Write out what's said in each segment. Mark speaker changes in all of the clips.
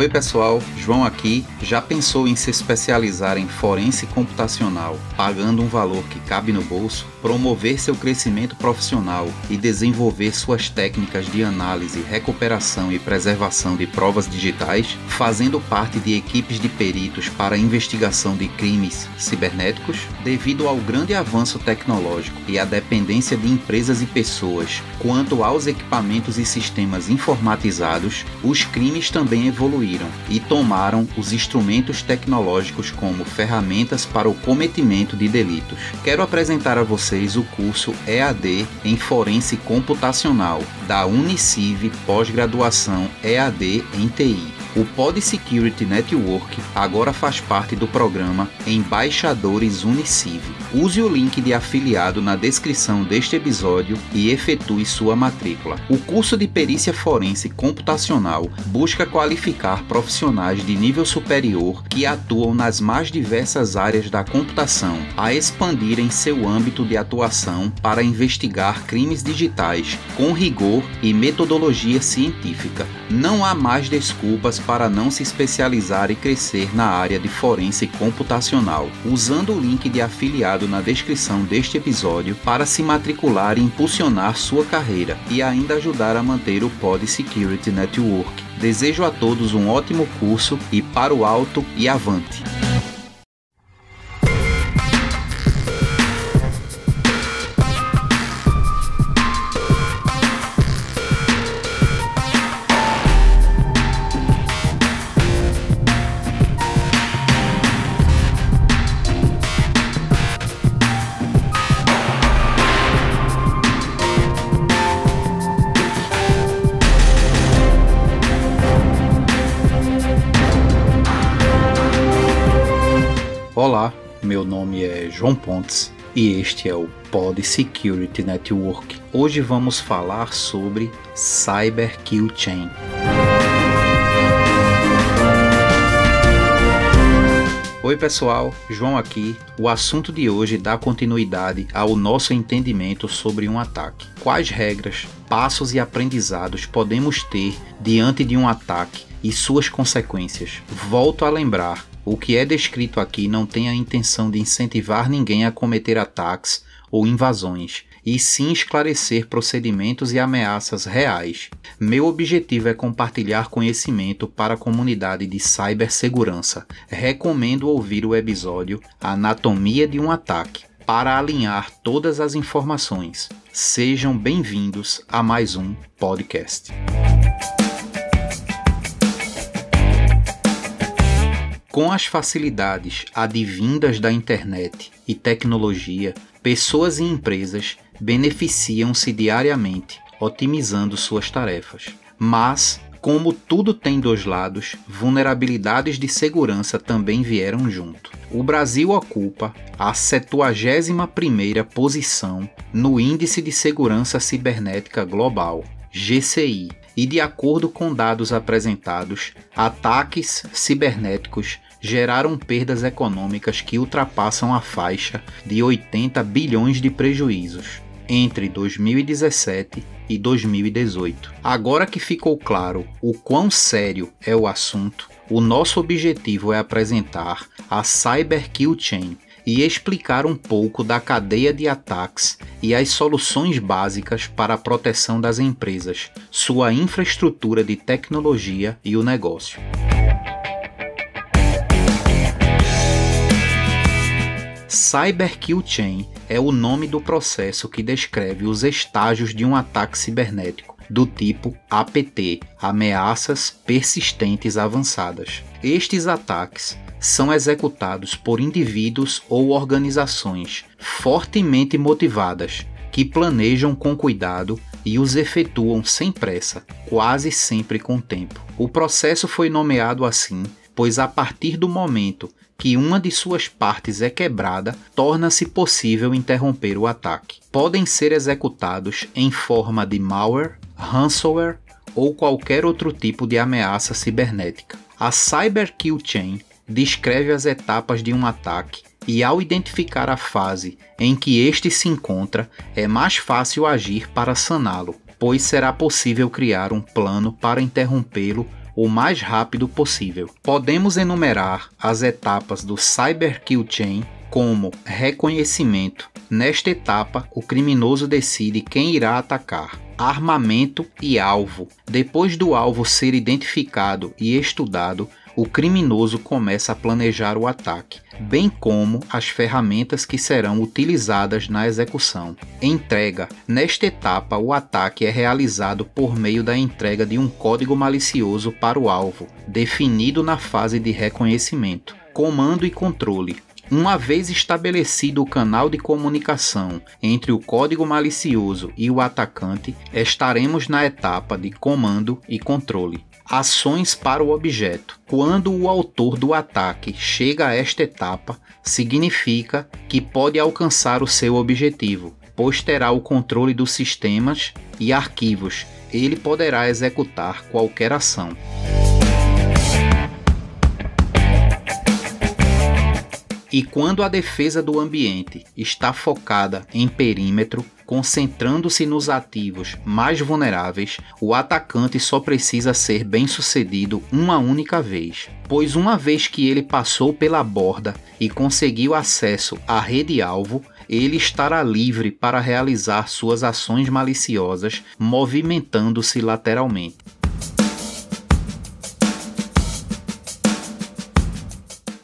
Speaker 1: Oi pessoal, João aqui. Já pensou em se especializar em forense computacional, pagando um valor que cabe no bolso, promover seu crescimento profissional e desenvolver suas técnicas de análise, recuperação e preservação de provas digitais, fazendo parte de equipes de peritos para investigação de crimes cibernéticos? Devido ao grande avanço tecnológico e à dependência de empresas e pessoas quanto aos equipamentos e sistemas informatizados, os crimes também evoluíram e tomaram os instrumentos tecnológicos como ferramentas para o cometimento de delitos. Quero apresentar a vocês o curso EAD em Forense Computacional da Uniciv Pós-Graduação EAD em TI. O Pod Security Network agora faz parte do programa Embaixadores Uniciv. Use o link de afiliado na descrição deste episódio e efetue sua matrícula. O curso de Perícia Forense Computacional busca qualificar profissionais de nível superior que atuam nas mais diversas áreas da computação a expandirem seu âmbito de atuação para investigar crimes digitais com rigor e metodologia científica. Não há mais desculpas para não se especializar e crescer na área de forense computacional, usando o link de afiliado na descrição deste episódio para se matricular e impulsionar sua carreira e ainda ajudar a manter o Pod Security Network. Desejo a todos um ótimo curso e para o alto e avante! João Pontes e este é o Pod Security Network. Hoje vamos falar sobre Cyber Kill Chain. Oi pessoal, João aqui. O assunto de hoje dá continuidade ao nosso entendimento sobre um ataque. Quais regras, passos e aprendizados podemos ter diante de um ataque e suas consequências? Volto a lembrar o que é descrito aqui não tem a intenção de incentivar ninguém a cometer ataques ou invasões, e sim esclarecer procedimentos e ameaças reais. Meu objetivo é compartilhar conhecimento para a comunidade de cibersegurança. Recomendo ouvir o episódio Anatomia de um Ataque para alinhar todas as informações. Sejam bem-vindos a mais um podcast. Com as facilidades advindas da internet e tecnologia, pessoas e empresas beneficiam-se diariamente, otimizando suas tarefas. Mas, como tudo tem dois lados, vulnerabilidades de segurança também vieram junto. O Brasil ocupa a 71ª posição no Índice de Segurança Cibernética Global, GCI, e, de acordo com dados apresentados, ataques cibernéticos geraram perdas econômicas que ultrapassam a faixa de 80 bilhões de prejuízos entre 2017 e 2018. Agora que ficou claro o quão sério é o assunto, o nosso objetivo é apresentar a Cyber Kill Chain e explicar um pouco da cadeia de ataques e as soluções básicas para a proteção das empresas, sua infraestrutura de tecnologia e o negócio. Cyber Kill Chain é o nome do processo que descreve os estágios de um ataque cibernético do tipo APT, ameaças persistentes avançadas. Estes ataques são executados por indivíduos ou organizações fortemente motivadas que planejam com cuidado e os efetuam sem pressa, quase sempre com tempo. O processo foi nomeado assim pois a partir do momento que uma de suas partes é quebrada, torna-se possível interromper o ataque. Podem ser executados em forma de malware, ransomware ou qualquer outro tipo de ameaça cibernética. A Cyber Kill Chain descreve as etapas de um ataque e, ao identificar a fase em que este se encontra, é mais fácil agir para saná-lo, pois será possível criar um plano para interrompê-lo o mais rápido possível. Podemos enumerar as etapas do Cyber Kill Chain como reconhecimento. Nesta etapa, o criminoso decide quem irá atacar, armamento e alvo. Depois do alvo ser identificado e estudado, o criminoso começa a planejar o ataque, bem como as ferramentas que serão utilizadas na execução. Entrega: Nesta etapa, o ataque é realizado por meio da entrega de um código malicioso para o alvo, definido na fase de reconhecimento. Comando e controle: uma vez estabelecido o canal de comunicação entre o código malicioso e o atacante, estaremos na etapa de comando e controle. Ações para o objeto. Quando o autor do ataque chega a esta etapa, significa que pode alcançar o seu objetivo, pois terá o controle dos sistemas e arquivos. Ele poderá executar qualquer ação. E quando a defesa do ambiente está focada em perímetro, concentrando-se nos ativos mais vulneráveis, o atacante só precisa ser bem sucedido uma única vez, pois uma vez que ele passou pela borda e conseguiu acesso à rede-alvo, ele estará livre para realizar suas ações maliciosas, movimentando-se lateralmente.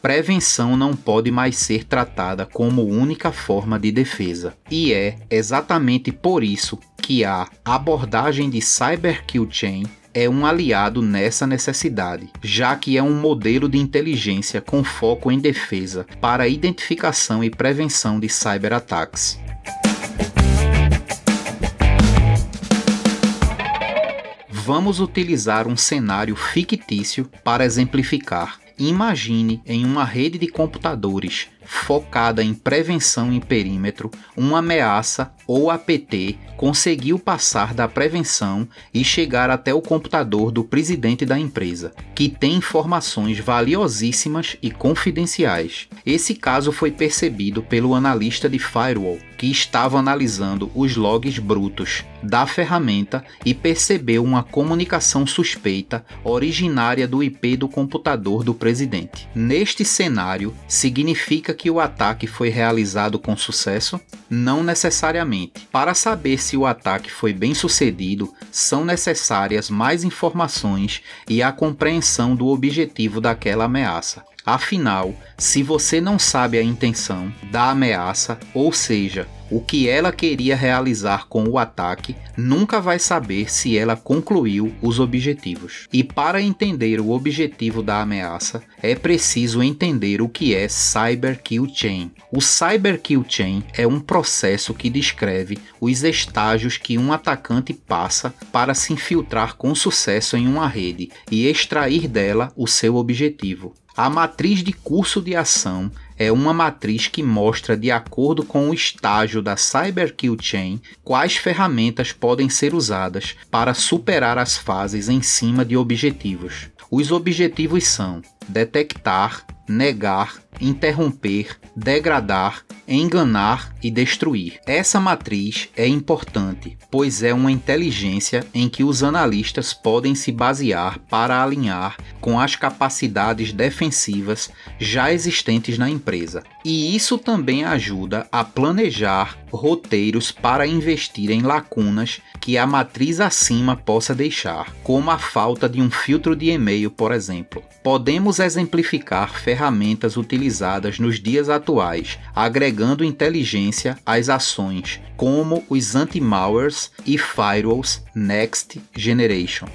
Speaker 1: Prevenção não pode mais ser tratada como única forma de defesa. E é exatamente por isso que a abordagem de Cyber Kill Chain é um aliado nessa necessidade, já que é um modelo de inteligência com foco em defesa para identificação e prevenção de cyberataques. Vamos utilizar um cenário fictício para exemplificar. Imagine em uma rede de computadores focada em prevenção em perímetro, uma ameaça ou APT conseguiu passar da prevenção e chegar até o computador do presidente da empresa, que tem informações valiosíssimas e confidenciais. Esse caso foi percebido pelo analista de firewall, que estava analisando os logs brutos da ferramenta e percebeu uma comunicação suspeita originária do IP do computador do presidente. Neste cenário, significa que o ataque foi realizado com sucesso? Não necessariamente. Para saber se o ataque foi bem sucedido, são necessárias mais informações e a compreensão do objetivo daquela ameaça. Afinal, se você não sabe a intenção da ameaça, ou seja, o que ela queria realizar com o ataque, nunca vai saber se ela concluiu os objetivos. E para entender o objetivo da ameaça, é preciso entender o que é Cyber Kill Chain. O Cyber Kill Chain é um processo que descreve os estágios que um atacante passa para se infiltrar com sucesso em uma rede e extrair dela o seu objetivo. A matriz de curso de ação é uma matriz que mostra, de acordo com o estágio da Cyber Kill Chain, quais ferramentas podem ser usadas para superar as fases em cima de objetivos. Os objetivos são detectar, negar, interromper, degradar, enganar e destruir. Essa matriz é importante, pois é uma inteligência em que os analistas podem se basear para alinhar com as capacidades defensivas já existentes na empresa. E isso também ajuda a planejar roteiros para investir em lacunas que a matriz acima possa deixar, como a falta de um filtro de e-mail, por exemplo. Podemos exemplificar ferramentas utilizadas nos dias atuais, agregando inteligência às ações, como os anti-malwares e firewalls Next Generation.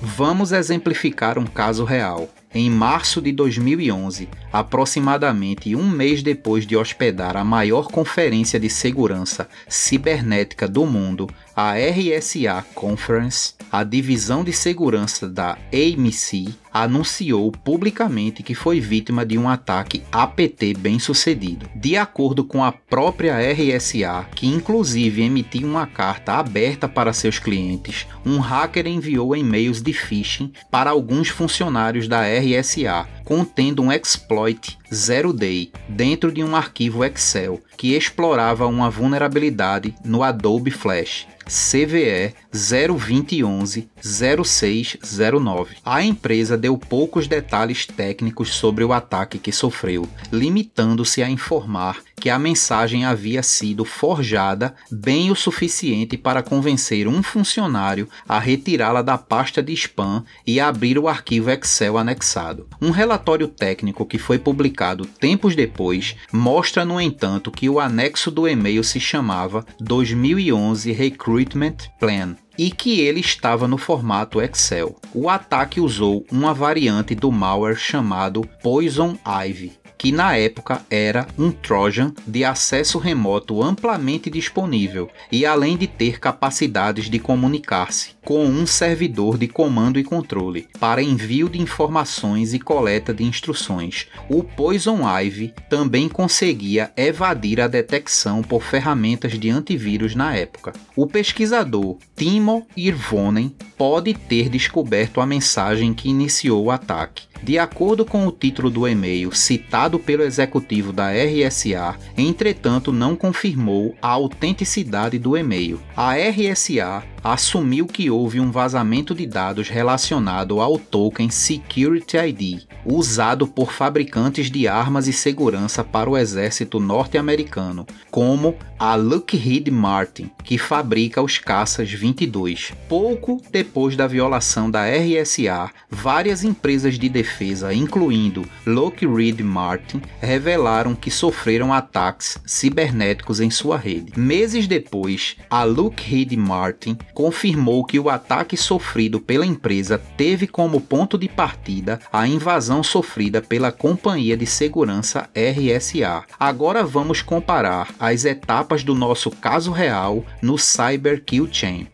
Speaker 1: Vamos exemplificar um caso real. Em março de 2011, aproximadamente um mês depois de hospedar a maior conferência de segurança cibernética do mundo, a RSA Conference, a divisão de segurança da AMC, anunciou publicamente que foi vítima de um ataque APT bem sucedido. De acordo com a própria RSA, que inclusive emitiu uma carta aberta para seus clientes, um hacker enviou e-mails de phishing para alguns funcionários da RSA RSA, contendo um exploit Zero Day dentro de um arquivo Excel que explorava uma vulnerabilidade no Adobe Flash. CVE 02011 0609. A empresa deu poucos detalhes técnicos sobre o ataque que sofreu, limitando-se a informar que a mensagem havia sido forjada bem o suficiente para convencer um funcionário a retirá-la da pasta de spam e abrir o arquivo Excel anexado. Um relatório técnico que foi publicado tempos depois mostra, no entanto, que o anexo do e-mail se chamava 2011 Recruitment Plan e que ele estava no formato Excel. O ataque usou uma variante do malware chamado Poison Ivy, que na época era um Trojan de acesso remoto amplamente disponível e além de ter capacidades de comunicar-se com um servidor de comando e controle para envio de informações e coleta de instruções. O Poison Ivy também conseguia evadir a detecção por ferramentas de antivírus na época. O pesquisador Timo Irvonen pode ter descoberto a mensagem que iniciou o ataque de acordo com o título do e-mail citado pelo executivo da RSA, entretanto não confirmou a autenticidade do e-mail. A RSA assumiu que houve um vazamento de dados relacionado ao token Security ID, usado por fabricantes de armas e segurança para o exército norte-americano, como a Lockheed Martin, que fabrica os caças 22. Pouco depois da violação da RSA, várias empresas de defesa, incluindo Lockheed Martin, revelaram que sofreram ataques cibernéticos em sua rede. Meses depois, a Lockheed Martin confirmou que o ataque sofrido pela empresa teve como ponto de partida a invasão sofrida pela companhia de segurança RSA. Agora vamos comparar as etapas do nosso caso real no Cyber Kill Chain.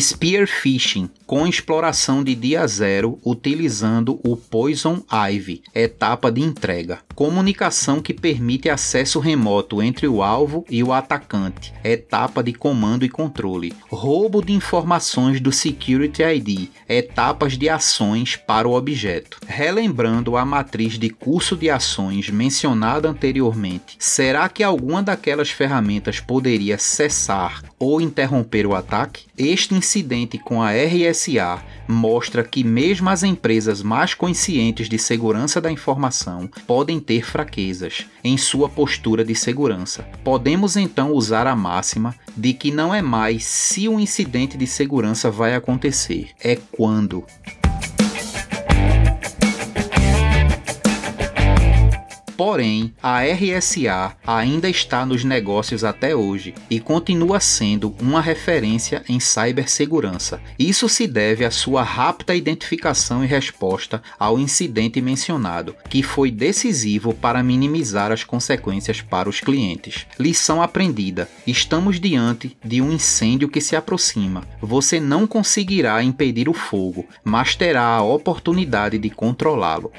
Speaker 1: Spear Phishing com exploração de dia zero utilizando o Poison Ivy, etapa de entrega. Comunicação que permite acesso remoto entre o alvo e o atacante, etapa de comando e controle. Roubo de informações do Security ID, etapas de ações para o objeto. Relembrando a matriz de curso de ações mencionada anteriormente, será que alguma daquelas ferramentas poderia cessar ou interromper o ataque? Este incidente com a RS SA mostra que mesmo as empresas mais conscientes de segurança da informação podem ter fraquezas em sua postura de segurança. Podemos então usar a máxima de que não é mais se um incidente de segurança vai acontecer, é quando. Porém, a RSA ainda está nos negócios até hoje e continua sendo uma referência em cibersegurança. Isso se deve à sua rápida identificação e resposta ao incidente mencionado, que foi decisivo para minimizar as consequências para os clientes. Lição aprendida: estamos diante de um incêndio que se aproxima. Você não conseguirá impedir o fogo, mas terá a oportunidade de controlá-lo.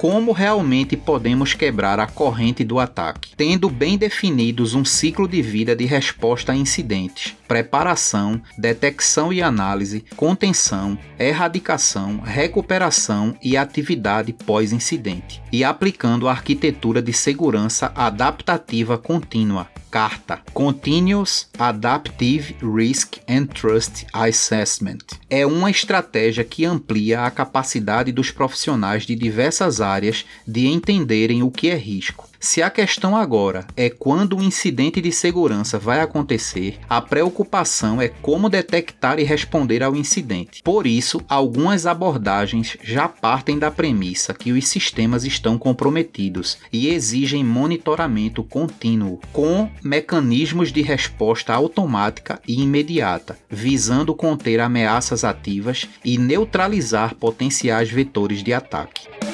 Speaker 1: Como realmente podemos quebrar a corrente do ataque, tendo bem definidos um ciclo de vida de resposta a incidentes, preparação, detecção e análise, contenção, erradicação, recuperação e atividade pós-incidente, e aplicando a arquitetura de segurança adaptativa contínua, CARTA Continuous Adaptive Risk and Trust Assessment. É uma estratégia que amplia a capacidade dos profissionais de diversas áreas de entenderem o que é risco se a questão agora é quando o incidente de segurança vai acontecer, a preocupação é como detectar e responder ao incidente. Por isso, algumas abordagens já partem da premissa que os sistemas estão comprometidos e exigem monitoramento contínuo, com mecanismos de resposta automática e imediata, visando conter ameaças ativas e neutralizar potenciais vetores de ataque.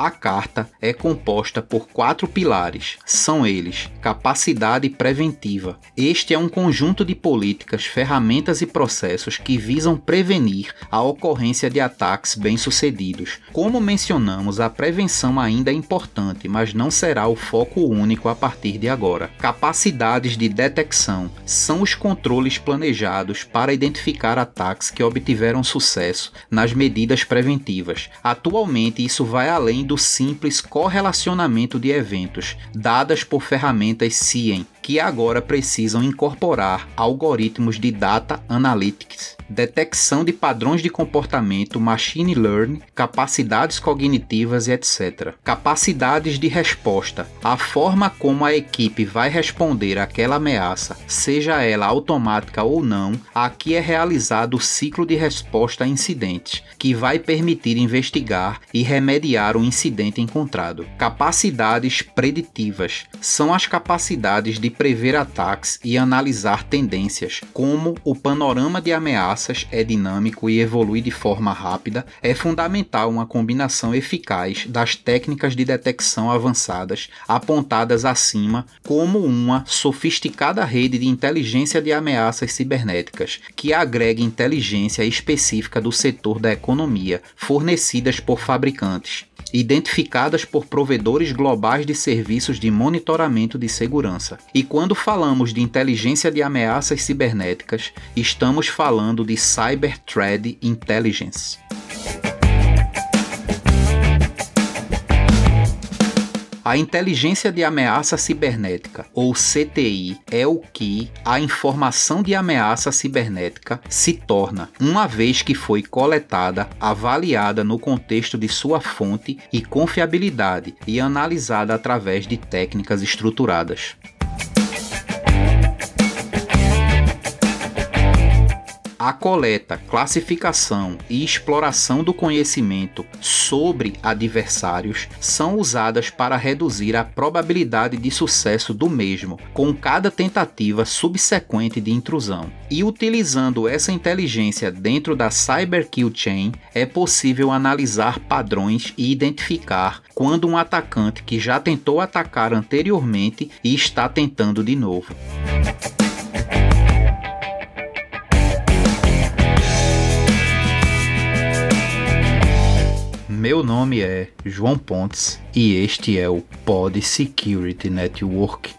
Speaker 1: A carta é composta por quatro pilares. São eles: capacidade preventiva. Este é um conjunto de políticas, ferramentas e processos que visam prevenir a ocorrência de ataques bem-sucedidos. Como mencionamos, a prevenção ainda é importante, mas não será o foco único a partir de agora. Capacidades de detecção são os controles planejados para identificar ataques que obtiveram sucesso nas medidas preventivas. Atualmente, isso vai além do simples correlacionamento de eventos, dadas por ferramentas CIEM, que agora precisam incorporar algoritmos de data analytics, detecção de padrões de comportamento, machine learning, capacidades cognitivas e etc. Capacidades de resposta. A forma como a equipe vai responder àquela ameaça, seja ela automática ou não, aqui é realizado o ciclo de resposta a incidentes, que vai permitir investigar e remediar o incidente encontrado. Capacidades preditivas são as capacidades de prever ataques e analisar tendências. Como o panorama de ameaças é dinâmico e evolui de forma rápida, é fundamental uma combinação eficaz das técnicas de detecção avançadas apontadas acima, como uma sofisticada rede de inteligência de ameaças cibernéticas, que agrega inteligência específica do setor da economia, fornecidas por fabricantes identificadas por provedores globais de serviços de monitoramento de segurança. E quando falamos de inteligência de ameaças cibernéticas, estamos falando de Cyber Threat Intelligence. A inteligência de ameaça cibernética, ou CTI, é o que a informação de ameaça cibernética se torna, uma vez que foi coletada, avaliada no contexto de sua fonte e confiabilidade e analisada através de técnicas estruturadas. A coleta, classificação e exploração do conhecimento sobre adversários são usadas para reduzir a probabilidade de sucesso do mesmo com cada tentativa subsequente de intrusão. E utilizando essa inteligência dentro da Cyber Kill Chain, é possível analisar padrões e identificar quando um atacante que já tentou atacar anteriormente e está tentando de novo. Meu nome é João Pontes e este é o Pod Security Network.